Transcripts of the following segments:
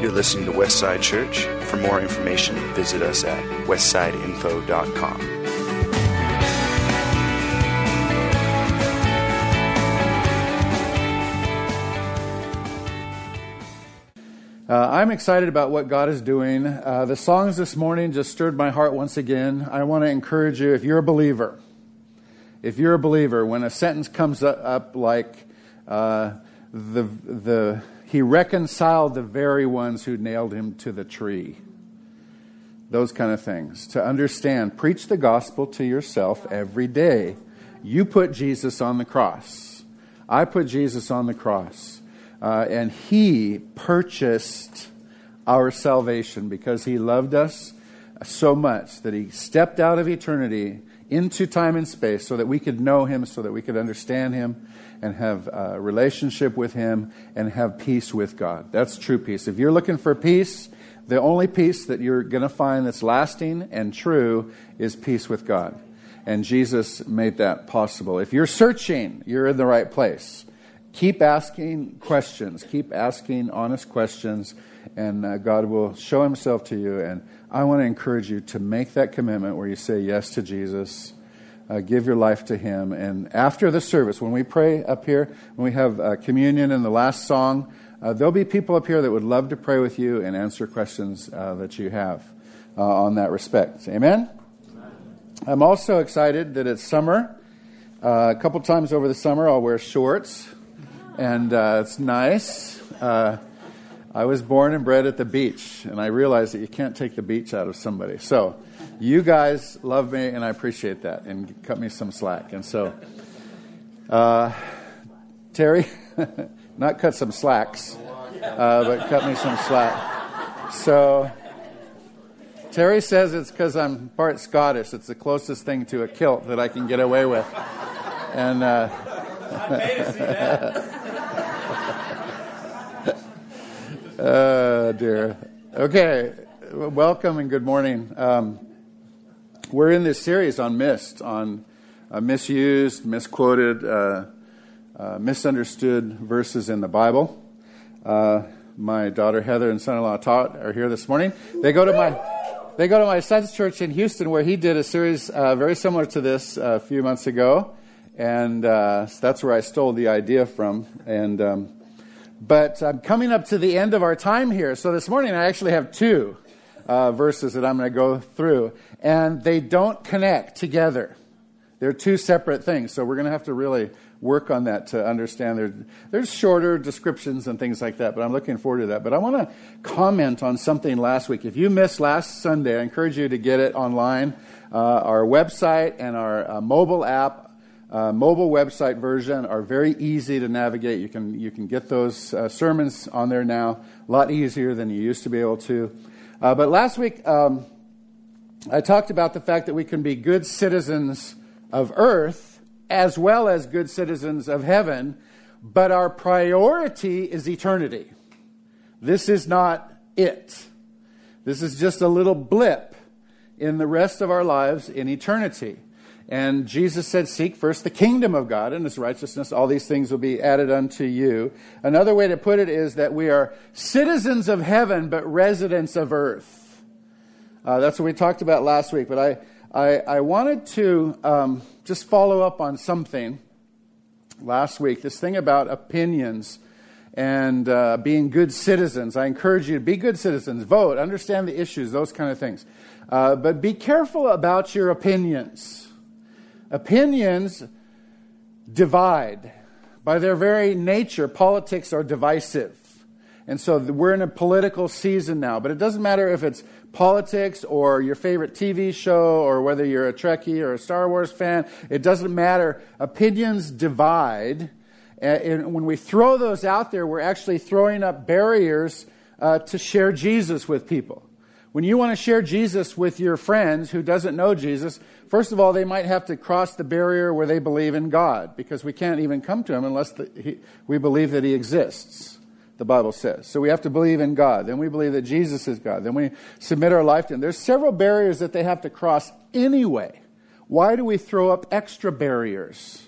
You're listening to Westside Church. For more information, visit us at westsideinfo.com. Uh, I'm excited about what God is doing. Uh, the songs this morning just stirred my heart once again. I want to encourage you if you're a believer, if you're a believer, when a sentence comes up, like uh, the, the, he reconciled the very ones who nailed him to the tree, those kind of things, to understand, preach the gospel to yourself every day. You put Jesus on the cross. I put Jesus on the cross. Uh, and He purchased our salvation because He loved us so much that He stepped out of eternity into time and space so that we could know Him, so that we could understand Him and have a relationship with Him and have peace with God. That's true peace. If you're looking for peace, the only peace that you're going to find that's lasting and true is peace with God. And Jesus made that possible. If you're searching, you're in the right place keep asking questions, keep asking honest questions, and uh, God will show Himself to you. And I want to encourage you to make that commitment where you say yes to Jesus. Uh, give your life to Him. And after the service, when we pray up here, when we have uh, communion and the last song, uh, there'll be people up here that would love to pray with you and answer questions uh, that you have uh, on that respect. Amen? Amen? I'm also excited that it's summer. a couple times over the summer, I'll wear shorts and uh, it's nice. Uh, I was born and bred at the beach, and I realize that you can't take the beach out of somebody. So, you guys love me, and I appreciate that, and cut me some slack. And so, uh, Terry, not cut some slacks, uh, but cut me some slack. So, Terry says it's because I'm part Scottish. It's the closest thing to a kilt that I can get away with. And. Uh, Oh, dear. Okay, welcome and good morning. Um, we're in this series on missed, on uh, misused, misquoted, uh, uh, misunderstood verses in the Bible. Uh, my daughter Heather and son-in-law Todd are here this morning. They go to my they go to my son's church in Houston, where he did a series uh, very similar to this uh, a few months ago, and that's where I stole the idea from. And um, but I'm coming up to the end of our time here. So this morning I actually have two uh, verses that I'm going to go through, and they don't connect together. They're two separate things. So we're going to have to really work on that to understand. There, there's shorter descriptions and things like that, but I'm looking forward to that. But I want to comment on something last week. If you missed last Sunday, I encourage you to get it online. Uh, our website and our uh, mobile app uh, mobile website version are very easy to navigate. You can, you can get those uh, sermons on there now a lot easier than you used to be able to. Uh, but last week, um, I talked about the fact that we can be good citizens of earth as well as good citizens of heaven, but our priority is eternity. This is not it. This is just a little blip in the rest of our lives in eternity. And Jesus said, Seek first the kingdom of God and his righteousness. All these things will be added unto you. Another way to put it is that we are citizens of heaven, but residents of earth. Uh, that's what we talked about last week. But I, I, I wanted to um, just follow up on something last week this thing about opinions and uh, being good citizens. I encourage you to be good citizens, vote, understand the issues, those kind of things. Uh, but be careful about your opinions. Opinions divide. By their very nature, politics are divisive. And so we're in a political season now. But it doesn't matter if it's politics or your favorite TV show or whether you're a Trekkie or a Star Wars fan. It doesn't matter. Opinions divide. And when we throw those out there, we're actually throwing up barriers uh, to share Jesus with people. When you want to share Jesus with your friends who doesn't know Jesus, first of all, they might have to cross the barrier where they believe in God, because we can't even come to Him unless the, he, we believe that He exists, the Bible says. So we have to believe in God. Then we believe that Jesus is God. Then we submit our life to Him. There's several barriers that they have to cross anyway. Why do we throw up extra barriers?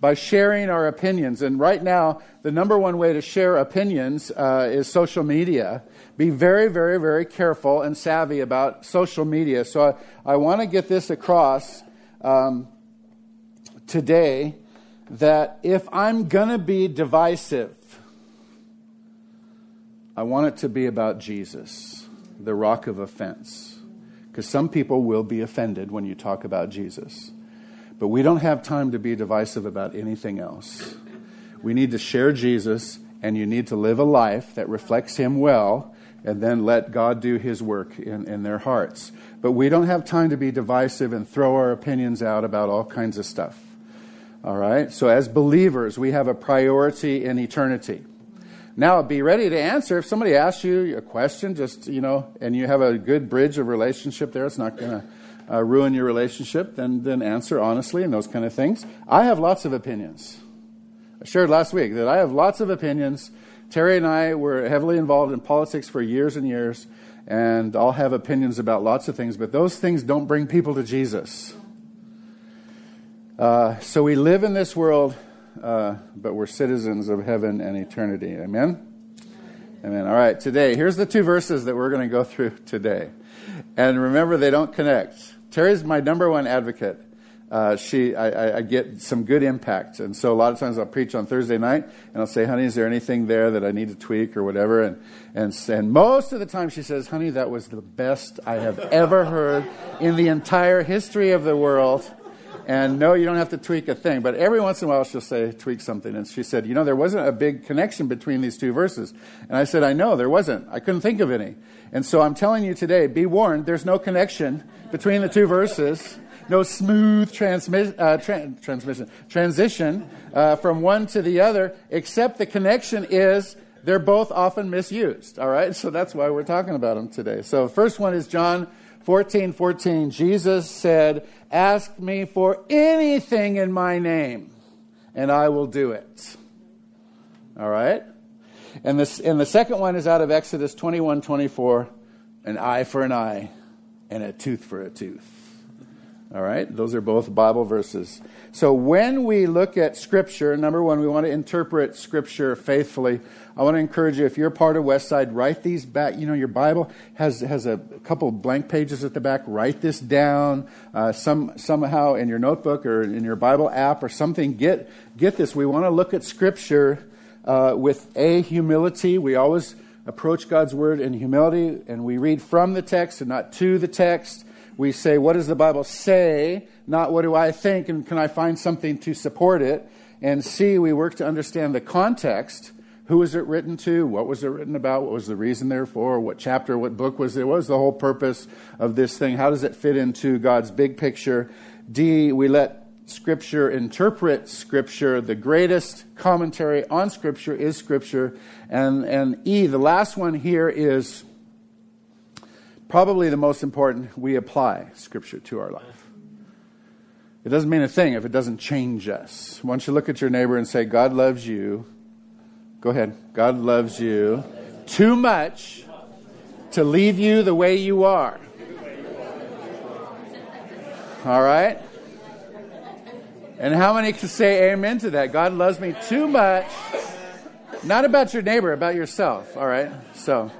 by sharing our opinions. And right now, the number one way to share opinions uh, is social media. Be very, very, very careful and savvy about social media. So I, I want to get this across um, today that if I'm going to be divisive, I want it to be about Jesus, the rock of offense. Because some people will be offended when you talk about Jesus. But we don't have time to be divisive about anything else. We need to share Jesus, and you need to live a life that reflects Him well, and then let God do His work in, in their hearts. But we don't have time to be divisive and throw our opinions out about all kinds of stuff. All right? So, as believers, we have a priority in eternity. Now, be ready to answer. If somebody asks you a question, just, you know, and you have a good bridge of relationship there, it's not going to uh, ruin your relationship, then, then answer honestly and those kind of things. I have lots of opinions. I shared last week that I have lots of opinions. Terry and I were heavily involved in politics for years and years, and I'll have opinions about lots of things, but those things don't bring people to Jesus. Uh, so we live in this world, uh, but we're citizens of heaven and eternity. Amen? Amen. All right, today, here's the two verses that we're going to go through today. And remember, they don't connect. Terry's my number one advocate. Uh, she, I, I, get some good impact, and so a lot of times I'll preach on Thursday night, and I'll say, "Honey, is there anything there that I need to tweak or whatever?" And and and most of the time she says, "Honey, that was the best I have ever heard in the entire history of the world." And no, you don't have to tweak a thing. But every once in a while, she'll say, tweak something. And she said, You know, there wasn't a big connection between these two verses. And I said, I know, there wasn't. I couldn't think of any. And so I'm telling you today, be warned, there's no connection between the two verses. No smooth transmi- uh, tra- transmission, transition uh, from one to the other, except the connection is they're both often misused. All right? So that's why we're talking about them today. So, first one is John 14 14. Jesus said, Ask me for anything in my name, and I will do it. All right? And, this, and the second one is out of Exodus 21 24 an eye for an eye and a tooth for a tooth. All right? Those are both Bible verses. So when we look at Scripture, number one, we want to interpret Scripture faithfully. I want to encourage you, if you're part of Westside, write these back. You know, your Bible has, has a couple blank pages at the back. Write this down uh, some, somehow in your notebook or in your Bible app or something. Get, get this. We want to look at Scripture uh, with a humility. We always approach God's word in humility, and we read from the text and not to the text. We say, What does the Bible say? Not what do I think, and can I find something to support it? And C, we work to understand the context. Who was it written to? What was it written about? What was the reason therefore? What chapter, what book was it? What was the whole purpose of this thing? How does it fit into God's big picture? D, we let Scripture, interpret Scripture. The greatest commentary on Scripture is Scripture. And, and E, the last one here is probably the most important. We apply Scripture to our life. It doesn't mean a thing if it doesn't change us. Once you look at your neighbor and say, God loves you, go ahead. God loves you too much to leave you the way you are. All right? And how many can say amen to that? God loves me too much. Not about your neighbor, about yourself. All right? So.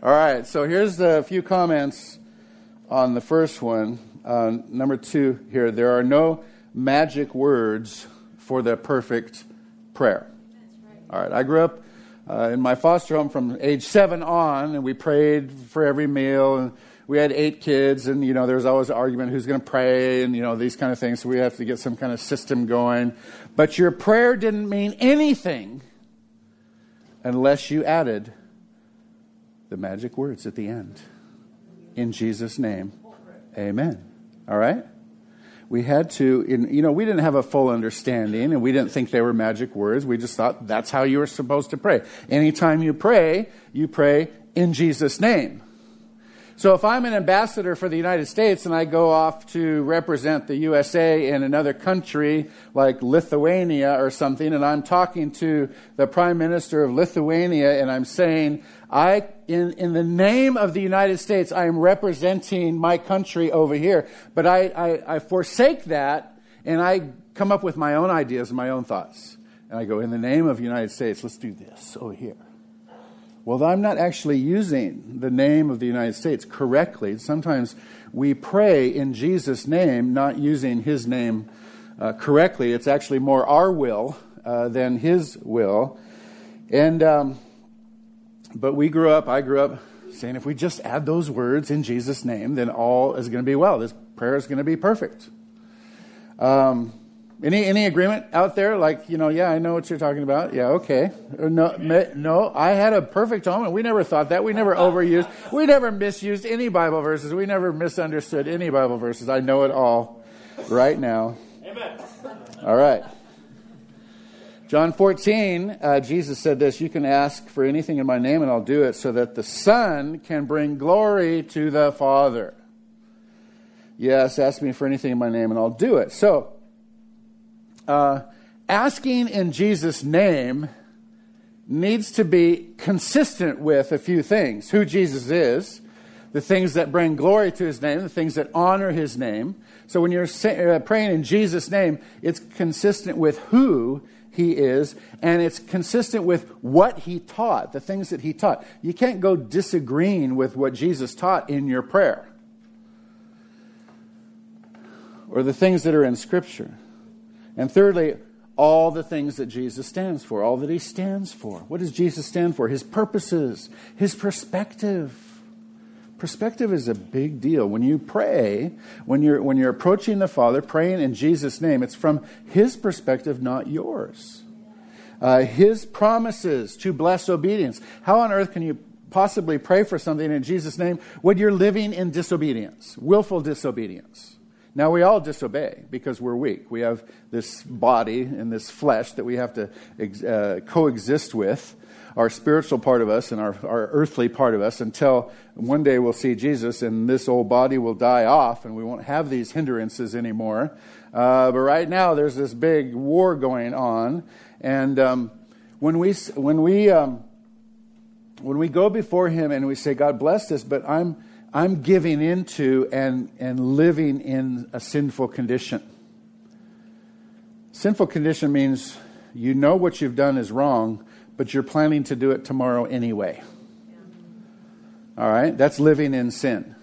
All right, so here's a few comments on the first one. Uh, number two here there are no magic words for the perfect prayer. All right, I grew up uh, in my foster home from age seven on, and we prayed for every meal. And we had eight kids, and you know, there was always an argument who's going to pray, and you know, these kind of things. So we have to get some kind of system going. But your prayer didn't mean anything unless you added the magic words at the end. In Jesus' name, Amen. All right. We had to, in, you know, we didn't have a full understanding, and we didn't think they were magic words. We just thought that's how you were supposed to pray. Anytime you pray, you pray in Jesus' name. So if I'm an ambassador for the United States and I go off to represent the USA in another country like Lithuania or something, and I'm talking to the Prime Minister of Lithuania and I'm saying, I, in, in the name of the United States, I am representing my country over here, but I, I, I forsake that and I come up with my own ideas and my own thoughts. And I go, in the name of the United States, let's do this over here. Well, I'm not actually using the name of the United States correctly. Sometimes we pray in Jesus' name, not using his name uh, correctly. It's actually more our will uh, than his will. And, um, but we grew up, I grew up saying if we just add those words in Jesus' name, then all is going to be well. This prayer is going to be perfect. Um, any any agreement out there? Like you know, yeah, I know what you're talking about. Yeah, okay. No, no, I had a perfect home, and we never thought that. We never overused. We never misused any Bible verses. We never misunderstood any Bible verses. I know it all right now. Amen. All right. John 14, uh, Jesus said this You can ask for anything in my name, and I'll do it, so that the Son can bring glory to the Father. Yes, ask me for anything in my name, and I'll do it. So, uh, asking in Jesus' name needs to be consistent with a few things who Jesus is, the things that bring glory to his name, the things that honor his name. So when you're uh, praying in Jesus' name, it's consistent with who he is, and it's consistent with what he taught, the things that he taught. You can't go disagreeing with what Jesus taught in your prayer or the things that are in Scripture. And thirdly, all the things that Jesus stands for, all that he stands for. What does Jesus stand for? His purposes, his perspective. Perspective is a big deal. When you pray, when you're, when you're approaching the Father, praying in Jesus' name, it's from his perspective, not yours. Uh, his promises to bless obedience. How on earth can you possibly pray for something in Jesus' name when you're living in disobedience, willful disobedience? Now, we all disobey because we're weak. We have this body and this flesh that we have to uh, coexist with, our spiritual part of us and our, our earthly part of us, until one day we'll see Jesus and this old body will die off and we won't have these hindrances anymore. Uh, but right now, there's this big war going on. And um, when we, when, we, um, when we go before Him and we say, God bless this, but I'm I'm giving into and, and living in a sinful condition. Sinful condition means you know what you've done is wrong, but you're planning to do it tomorrow anyway. All right? That's living in sin.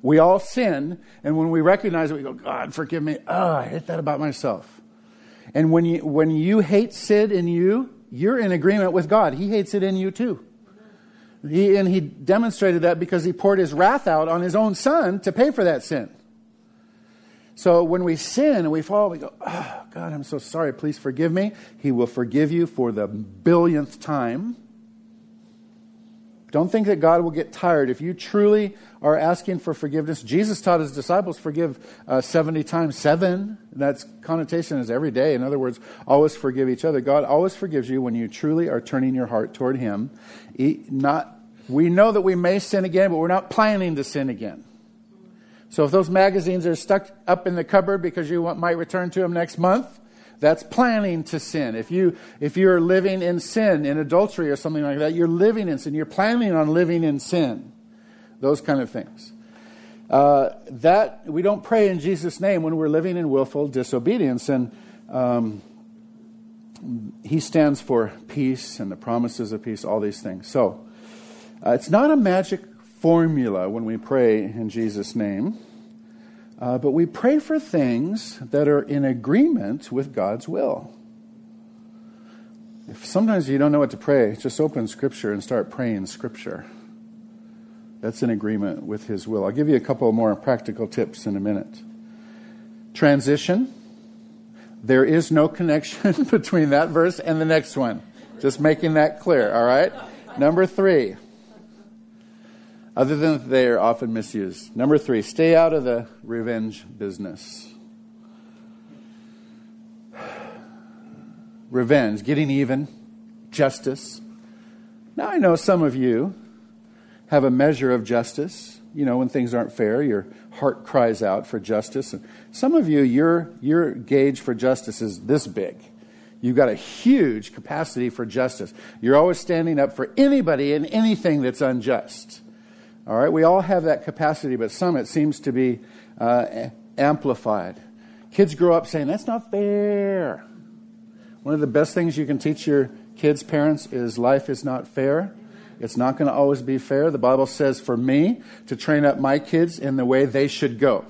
We all sin, and when we recognize it, we go, God, forgive me. Oh, I hate that about myself. And when you, when you hate sin in you, you're in agreement with God. He hates it in you too. He, and he demonstrated that because he poured his wrath out on his own son to pay for that sin. So when we sin and we fall, we go, oh, God, I'm so sorry. Please forgive me. He will forgive you for the billionth time. Don't think that God will get tired. If you truly are asking for forgiveness, Jesus taught his disciples forgive uh, 70 times 7. That's connotation is every day. In other words, always forgive each other. God always forgives you when you truly are turning your heart toward him. He, not we know that we may sin again, but we're not planning to sin again. So if those magazines are stuck up in the cupboard because you want, might return to them next month, that's planning to sin. If you if you're living in sin, in adultery or something like that, you're living in sin. You're planning on living in sin. Those kind of things. Uh, that we don't pray in Jesus' name when we're living in willful disobedience, and um, He stands for peace and the promises of peace. All these things. So uh, it's not a magic formula when we pray in Jesus' name, uh, but we pray for things that are in agreement with God's will. If sometimes you don't know what to pray, just open Scripture and start praying Scripture. That's in agreement with His will. I'll give you a couple more practical tips in a minute. Transition. There is no connection between that verse and the next one. Just making that clear, all right? Number three, other than that they are often misused. Number three, stay out of the revenge business. Revenge, getting even, justice. Now, I know some of you have a measure of justice. You know, when things aren't fair, your heart cries out for justice. And some of you, your, your gauge for justice is this big. You've got a huge capacity for justice. You're always standing up for anybody and anything that's unjust. All right, we all have that capacity, but some it seems to be uh, amplified. Kids grow up saying, That's not fair. One of the best things you can teach your kids' parents is life is not fair. It's not going to always be fair. The Bible says for me to train up my kids in the way they should go.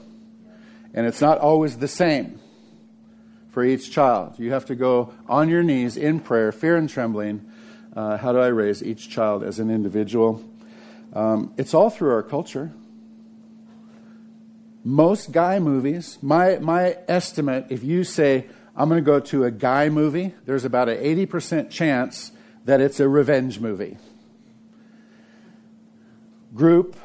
And it's not always the same for each child. You have to go on your knees in prayer, fear and trembling. Uh, how do I raise each child as an individual? Um, it's all through our culture. Most guy movies, my, my estimate, if you say, I'm going to go to a guy movie, there's about an 80% chance that it's a revenge movie. Group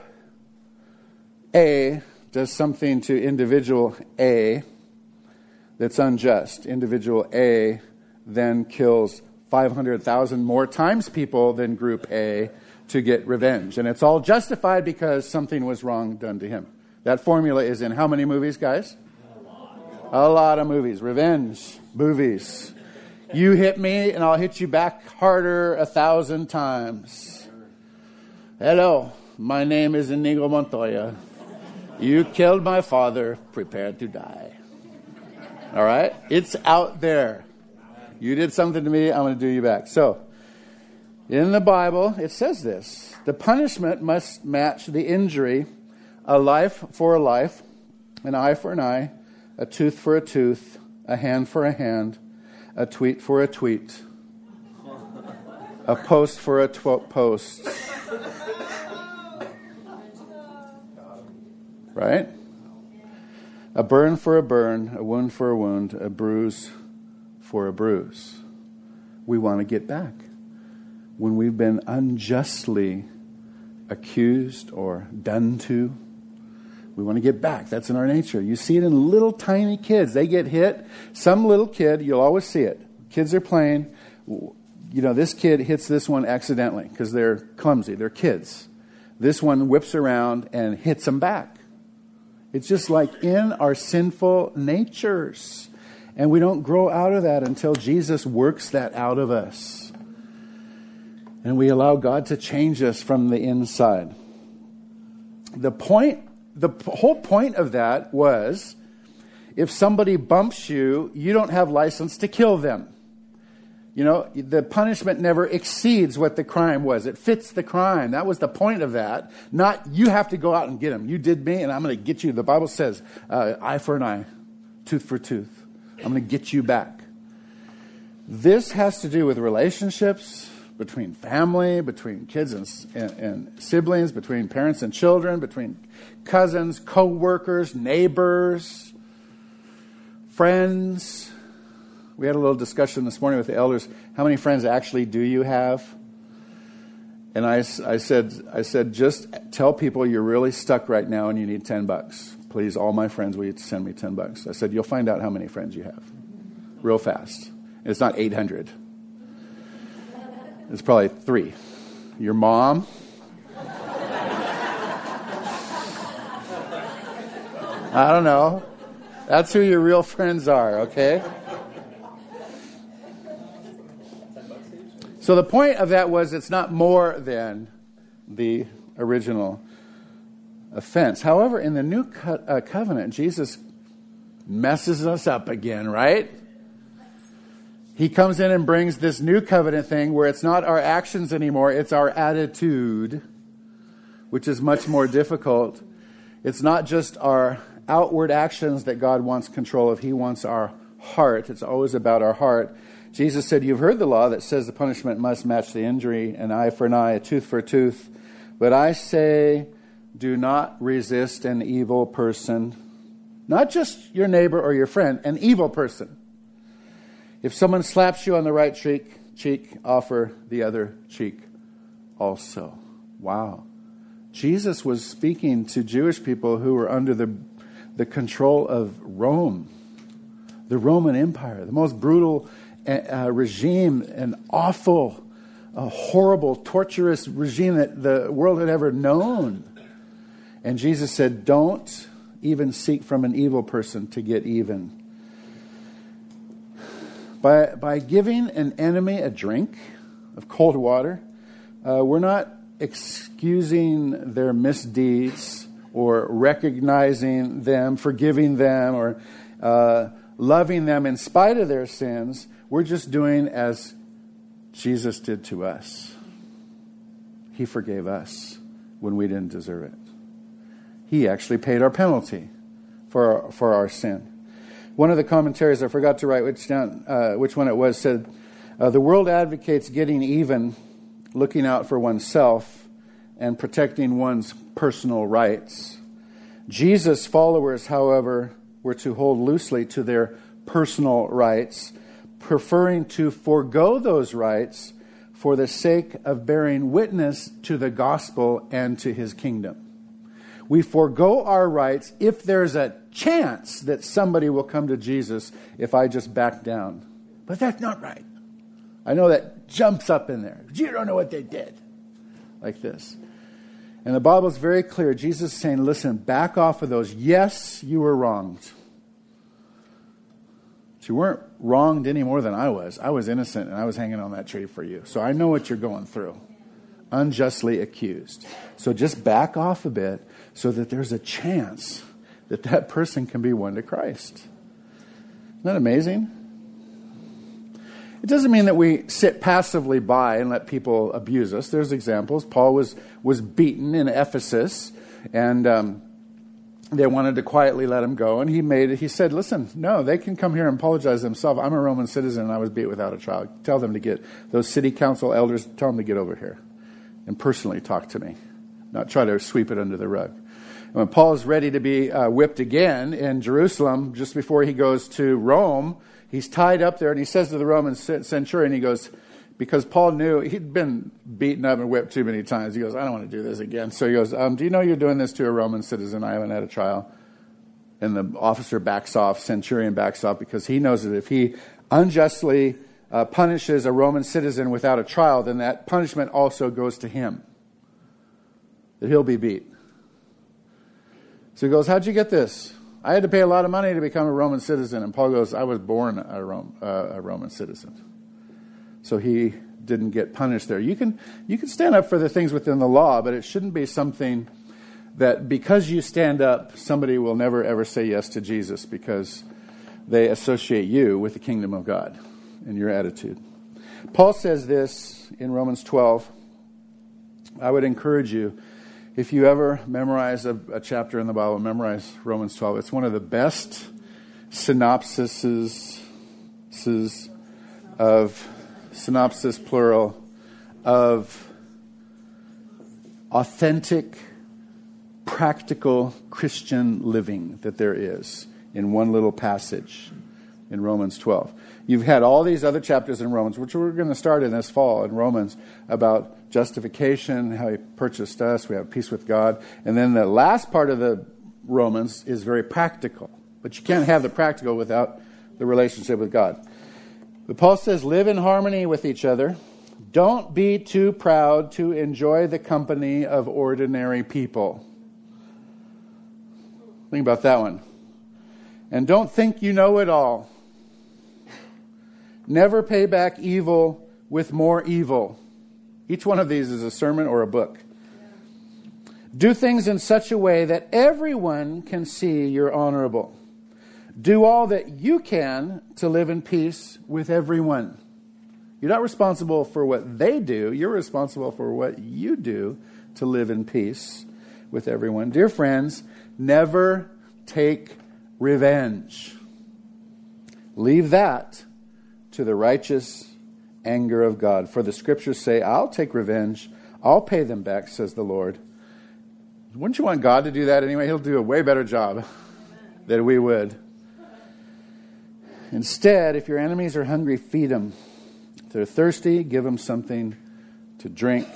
A does something to individual A that's unjust. Individual A then kills 500,000 more times people than Group A to get revenge. And it's all justified because something was wrong done to him. That formula is in how many movies, guys? A lot A lot of movies. Revenge movies. You hit me, and I'll hit you back harder a thousand times. Hello, my name is Inigo Montoya. You killed my father, prepare to die. All right? It's out there. You did something to me, I'm going to do you back. So, in the Bible, it says this the punishment must match the injury a life for a life, an eye for an eye, a tooth for a tooth, a hand for a hand, a tweet for a tweet, a post for a tw- post. right? A burn for a burn, a wound for a wound, a bruise for a bruise. We want to get back. When we've been unjustly accused or done to, we want to get back. That's in our nature. You see it in little tiny kids. They get hit. Some little kid, you'll always see it. Kids are playing. You know, this kid hits this one accidentally because they're clumsy. They're kids. This one whips around and hits them back. It's just like in our sinful natures. And we don't grow out of that until Jesus works that out of us. And we allow God to change us from the inside. The point, the whole point of that was if somebody bumps you, you don't have license to kill them. You know, the punishment never exceeds what the crime was. It fits the crime. That was the point of that. Not you have to go out and get him. You did me, and I'm going to get you. The Bible says, uh, eye for an eye, tooth for tooth. I'm going to get you back. This has to do with relationships between family, between kids and, and, and siblings, between parents and children, between cousins, co workers, neighbors, friends we had a little discussion this morning with the elders. How many friends actually do you have? And I, I, said, I said, just tell people you're really stuck right now and you need 10 bucks. Please, all my friends, will you send me 10 bucks? I said, you'll find out how many friends you have real fast. And it's not 800, it's probably three. Your mom, I don't know. That's who your real friends are, okay? So the point of that was it's not more than the original offense. However, in the new co- uh, covenant, Jesus messes us up again, right? He comes in and brings this new covenant thing where it's not our actions anymore, it's our attitude, which is much more difficult. It's not just our outward actions that God wants control of, He wants our heart. It's always about our heart. Jesus said, You've heard the law that says the punishment must match the injury, an eye for an eye, a tooth for a tooth. But I say, do not resist an evil person. Not just your neighbor or your friend, an evil person. If someone slaps you on the right cheek, cheek, offer the other cheek also. Wow. Jesus was speaking to Jewish people who were under the, the control of Rome, the Roman Empire, the most brutal uh, regime, an awful, a horrible, torturous regime that the world had ever known. And Jesus said, Don't even seek from an evil person to get even. By, by giving an enemy a drink of cold water, uh, we're not excusing their misdeeds or recognizing them, forgiving them, or uh, loving them in spite of their sins. We're just doing as Jesus did to us. He forgave us when we didn't deserve it. He actually paid our penalty for our, for our sin. One of the commentaries, I forgot to write which, down, uh, which one it was, said, uh, The world advocates getting even, looking out for oneself, and protecting one's personal rights. Jesus' followers, however, were to hold loosely to their personal rights, preferring to forego those rights for the sake of bearing witness to the gospel and to his kingdom. We forego our rights if there's a chance that somebody will come to Jesus if I just back down. But that's not right. I know that jumps up in there. You don't know what they did. Like this. And the Bible is very clear. Jesus is saying, listen, back off of those. Yes, you were wronged. But you weren't wronged any more than I was. I was innocent and I was hanging on that tree for you. So I know what you're going through. Unjustly accused. So just back off a bit so that there's a chance that that person can be won to Christ. Isn't that amazing? It doesn't mean that we sit passively by and let people abuse us. There's examples. Paul was, was beaten in Ephesus, and um, they wanted to quietly let him go. And he made he said, "Listen, no, they can come here and apologize themselves. I'm a Roman citizen, and I was beat without a trial. Tell them to get those city council elders. Tell them to get over here and personally talk to me, not try to sweep it under the rug." When Paul is ready to be uh, whipped again in Jerusalem, just before he goes to Rome he's tied up there, and he says to the Roman centurion, he goes, because Paul knew he'd been beaten up and whipped too many times. He goes, I don't want to do this again. So he goes, um, Do you know you're doing this to a Roman citizen? I haven't had a trial. And the officer backs off, centurion backs off, because he knows that if he unjustly uh, punishes a Roman citizen without a trial, then that punishment also goes to him. That he'll be beat. So he goes, How'd you get this? I had to pay a lot of money to become a Roman citizen. And Paul goes, I was born a, Rome, uh, a Roman citizen. So he didn't get punished there. You can, you can stand up for the things within the law, but it shouldn't be something that because you stand up, somebody will never ever say yes to Jesus because they associate you with the kingdom of God and your attitude. Paul says this in Romans 12. I would encourage you if you ever memorize a, a, chapter in the Bible, memorize Romans 12. It's one of the best synopsises of synopsis plural of authentic, practical Christian living that there is in one little passage in Romans 12. You've had all these other chapters in Romans, which we're going to start in this fall in Romans, about justification, how He purchased us, we have peace with God. And then the last part of the Romans is very practical. But you can't have the practical without the relationship with God. But Paul says, live in harmony with each other. Don't be too proud to enjoy the company of ordinary people. Think about that one. And don't think you know it all. Never pay back evil with more evil. Each one of these is a sermon or a book. Do things in such a way that everyone can see you're honorable. Do all that you can to live in peace with everyone. You're not responsible for what they do, you're responsible for what you do to live in peace with everyone. Dear friends, never take revenge. Leave that to the righteous anger of God. For the scriptures say, I'll take revenge, I'll pay them back, says the Lord. Wouldn't you want God to do that anyway? He'll do a way better job than we would. Instead, if your enemies are hungry, feed them. If they're thirsty, give them something to drink.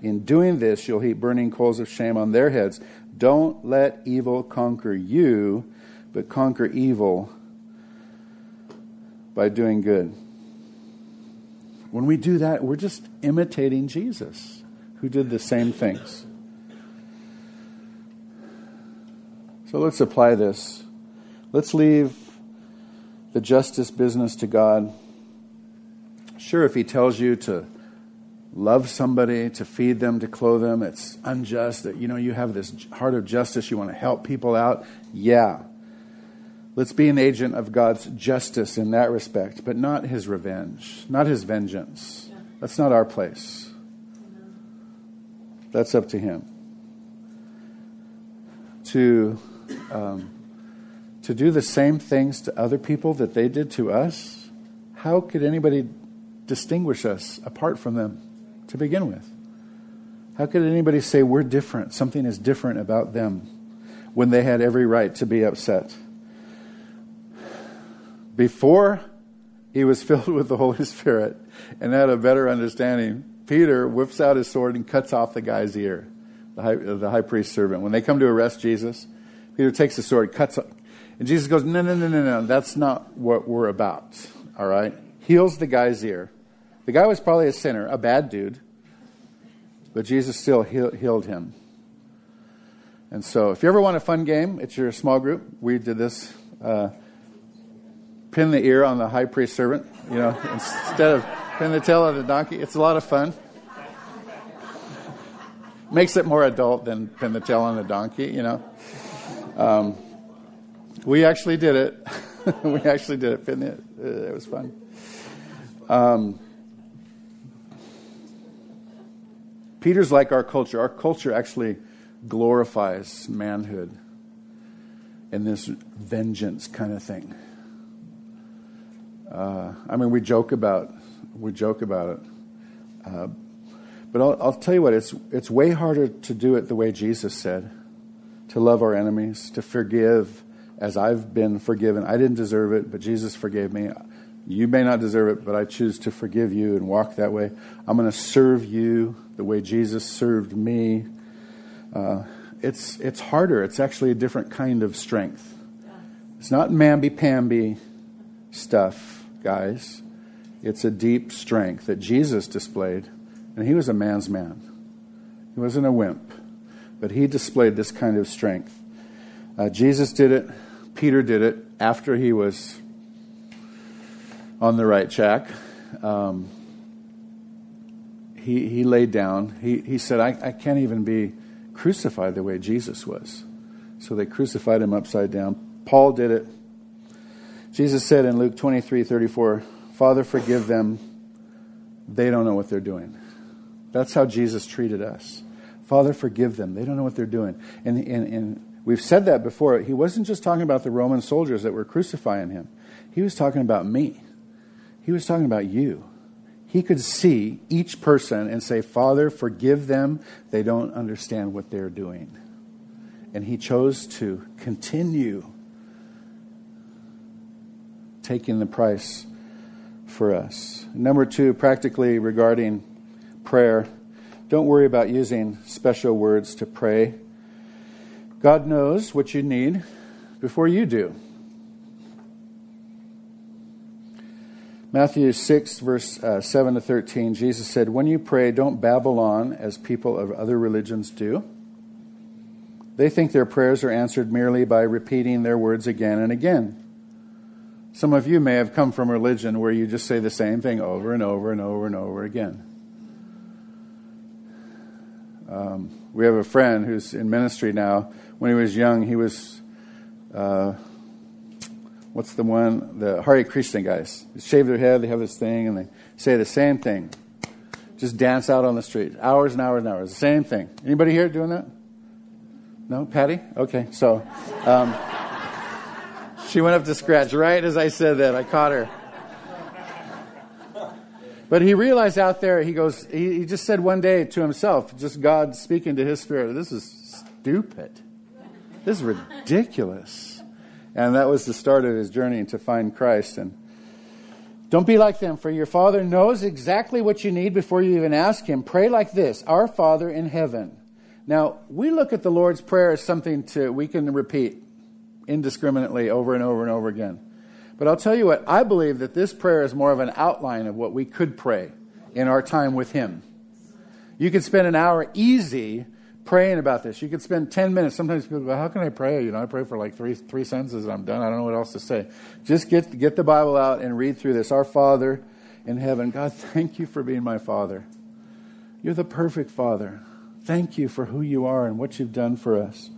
In doing this, you'll heap burning coals of shame on their heads. Don't let evil conquer you, but conquer evil by doing good. When we do that, we're just imitating Jesus, who did the same things. So let's apply this. Let's leave the justice business to God. Sure, if He tells you to love somebody, to feed them, to clothe them, it's unjust that, you know, you have this heart of justice, you want to help people out. Yeah. Let's be an agent of God's justice in that respect, but not his revenge, not his vengeance. That's not our place. That's up to him. To, um, to do the same things to other people that they did to us, how could anybody distinguish us apart from them to begin with? How could anybody say we're different, something is different about them, when they had every right to be upset? Before he was filled with the Holy Spirit and had a better understanding, Peter whips out his sword and cuts off the guy's ear, the high, the high priest's servant. When they come to arrest Jesus, Peter takes the sword, cuts it. And Jesus goes, No, no, no, no, no. That's not what we're about. All right? Heals the guy's ear. The guy was probably a sinner, a bad dude, but Jesus still healed him. And so, if you ever want a fun game, it's your small group. We did this. Uh, pin the ear on the high priest servant, you know, instead of pin the tail on the donkey. It's a lot of fun. Makes it more adult than pin the tail on the donkey, you know. Um, we actually did it. we actually did it. Pin it. Uh, it was fun. Um, Peter's like our culture. Our culture actually glorifies manhood in this vengeance kind of thing. Uh, I mean, we joke about we joke about it, uh, but I'll, I'll tell you what it's it's way harder to do it the way Jesus said, to love our enemies, to forgive as I've been forgiven. I didn't deserve it, but Jesus forgave me. You may not deserve it, but I choose to forgive you and walk that way. I'm going to serve you the way Jesus served me. Uh, it's it's harder. It's actually a different kind of strength. It's not mamby pamby stuff guys. It's a deep strength that Jesus displayed, and he was a man's man. He wasn't a wimp, but he displayed this kind of strength. Uh, Jesus did it, Peter did it after he was on the right track. Um, he, he laid down. He, he said, I, I can't even be crucified the way Jesus was. So they crucified him upside down. Paul did it. Jesus said in Luke 23 34, Father, forgive them. They don't know what they're doing. That's how Jesus treated us. Father, forgive them. They don't know what they're doing. And, and, and we've said that before. He wasn't just talking about the Roman soldiers that were crucifying him, he was talking about me. He was talking about you. He could see each person and say, Father, forgive them. They don't understand what they're doing. And he chose to continue taking the price for us. Number two, practically regarding prayer, don't worry about using special words to pray. God knows what you need before you do. Matthew 6, verse uh, 7 to 13, Jesus said, When you pray, don't babble on as people of other religions do. They think their prayers are answered merely by repeating their words again and again. Some of you may have come from religion where you just say the same thing over and over and over and over again. Um, we have a friend who's in ministry now. When he was young, he was, uh, what's the one? The Hare Krishna guys. They shave their head, they have this thing, and they say the same thing. Just dance out on the street, hours and hours and hours. The same thing. Anybody here doing that? No? Patty? Okay, so. Um, she went up to scratch right as I said that. I caught her. But he realized out there, he goes, he, he just said one day to himself, just God speaking to his spirit, this is stupid. This is ridiculous. And that was the start of his journey to find Christ. And don't be like them, for your Father knows exactly what you need before you even ask Him. Pray like this Our Father in heaven. Now, we look at the Lord's Prayer as something to we can repeat indiscriminately over and over and over again. But I'll tell you what, I believe that this prayer is more of an outline of what we could pray in our time with Him. You could spend an hour easy praying about this. You could spend 10 minutes. Sometimes people go, How can I pray? You know, I pray for like three, three sentences and I'm done. I don't know what else to say. Just get, get the Bible out and read through this. Our Father in heaven, God, thank you for being my Father. You're the perfect Father. Thank you for who you are and what you've done for us.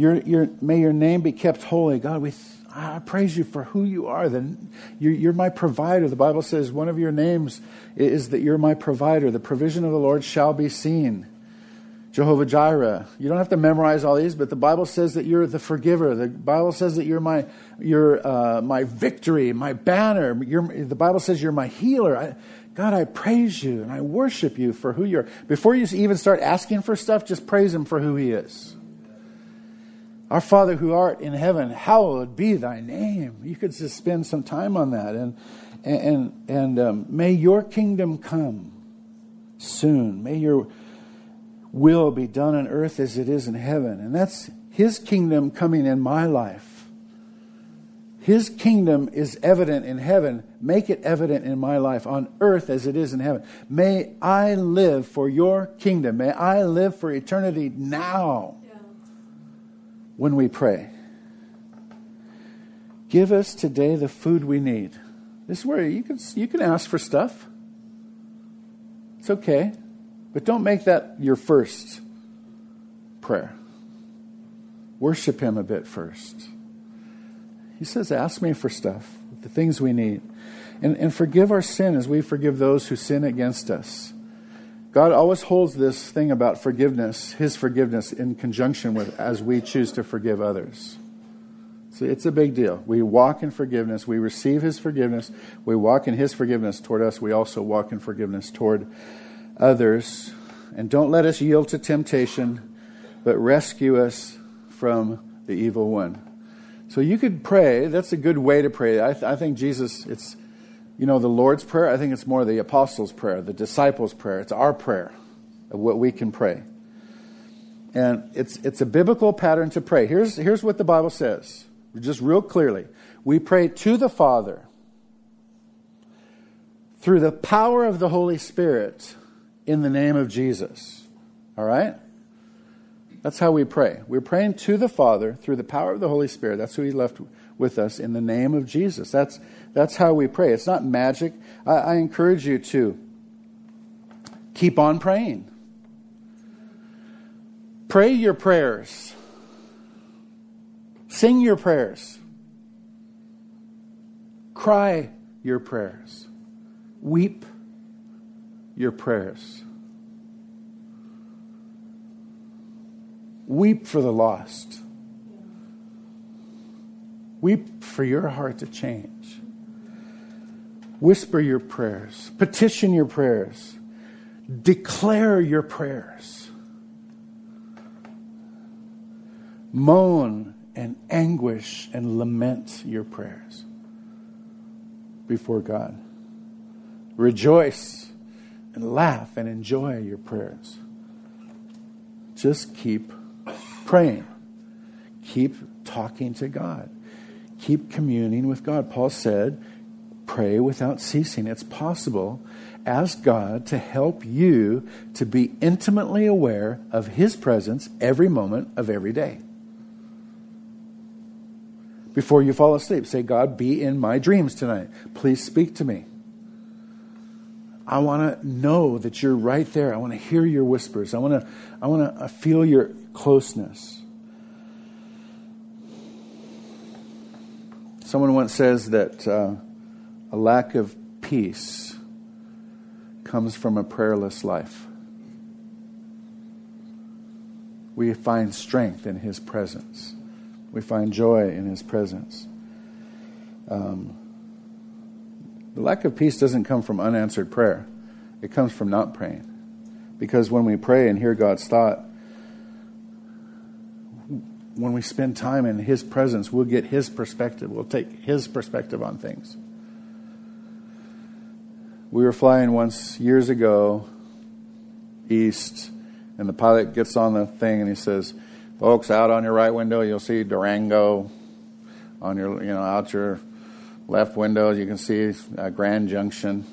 Your, your, may your name be kept holy. God, we I praise you for who you are. Then you're, you're, my provider. The Bible says one of your names is that you're my provider. The provision of the Lord shall be seen. Jehovah Jireh. You don't have to memorize all these, but the Bible says that you're the forgiver. The Bible says that you're my, you're, uh, my victory, my banner. You're, the Bible says you're my healer. I, God, I praise you and I worship you for who you are. Before you even start asking for stuff, just praise Him for who He is. Our Father who art in heaven, hallowed be thy name. You could just spend some time on that. And, and, and um, may your kingdom come soon. May your will be done on earth as it is in heaven. And that's his kingdom coming in my life. His kingdom is evident in heaven. Make it evident in my life on earth as it is in heaven. May I live for your kingdom. May I live for eternity now when we pray. Give us today the food we need. This is where you can, you can ask for stuff. It's okay. But don't make that your first prayer. Worship Him a bit first. He says, Ask me for stuff, the things we need. And, and forgive our sin as we forgive those who sin against us. God always holds this thing about forgiveness, His forgiveness, in conjunction with as we choose to forgive others. So it's a big deal. We walk in forgiveness. We receive His forgiveness. We walk in His forgiveness toward us. We also walk in forgiveness toward others. And don't let us yield to temptation, but rescue us from the evil one. So you could pray. That's a good way to pray. I, th- I think Jesus, it's you know, the Lord's Prayer, I think it's more the Apostles' Prayer, the Disciples' Prayer. It's our prayer of what we can pray. And it's, it's a biblical pattern to pray. Here's, here's what the Bible says, just real clearly. We pray to the Father through the power of the Holy Spirit in the name of Jesus. All right? That's how we pray. We're praying to the Father through the power of the Holy Spirit. That's who He left with us in the name of Jesus. That's that's how we pray. It's not magic. I, I encourage you to keep on praying. Pray your prayers. Sing your prayers. Cry your prayers. Weep your prayers. Weep for the lost. Weep for your heart to change. Whisper your prayers, petition your prayers, declare your prayers. Moan and anguish and lament your prayers before God. Rejoice and laugh and enjoy your prayers. Just keep praying. Keep talking to God. Keep communing with God. Paul said, pray without ceasing. It's possible. Ask God to help you to be intimately aware of His presence every moment of every day. Before you fall asleep, say, God, be in my dreams tonight. Please speak to me. I want to know that you're right there. I want to hear your whispers. I want to, I want to feel your closeness. Someone once says that. Uh, a lack of peace comes from a prayerless life. We find strength in His presence. We find joy in His presence. Um, the lack of peace doesn't come from unanswered prayer, it comes from not praying. Because when we pray and hear God's thought, when we spend time in His presence, we'll get His perspective. We'll take His perspective on things. We were flying once years ago east, and the pilot gets on the thing and he says, "Folks, out on your right window, you'll see Durango. On your, you know, out your left window, you can see uh, Grand Junction."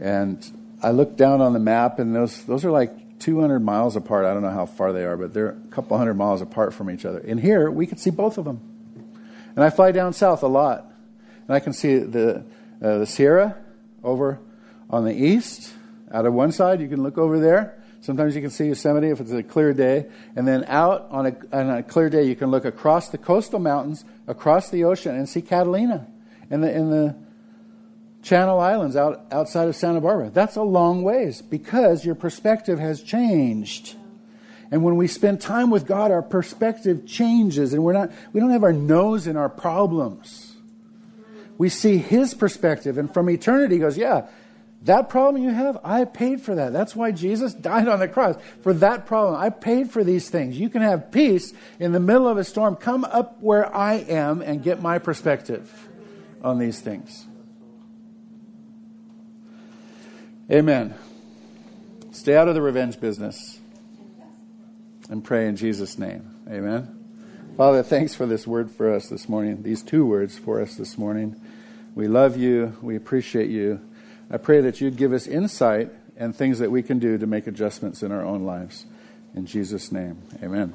And I looked down on the map, and those those are like 200 miles apart. I don't know how far they are, but they're a couple hundred miles apart from each other. And here, we can see both of them. And I fly down south a lot, and I can see the uh, the Sierra over on the east. Out of one side, you can look over there, Sometimes you can see Yosemite if it's a clear day. And then out on a, on a clear day, you can look across the coastal mountains, across the ocean, and see Catalina in the, the Channel Islands out, outside of Santa Barbara. That's a long ways because your perspective has changed. And when we spend time with God, our perspective changes and we're not, we don't have our nose in our problems. We see His perspective, and from eternity, He goes, Yeah, that problem you have, I paid for that. That's why Jesus died on the cross. For that problem, I paid for these things. You can have peace in the middle of a storm. Come up where I am and get my perspective on these things. Amen. Stay out of the revenge business and pray in Jesus' name. Amen. Father, thanks for this word for us this morning, these two words for us this morning. We love you. We appreciate you. I pray that you'd give us insight and things that we can do to make adjustments in our own lives. In Jesus' name, amen.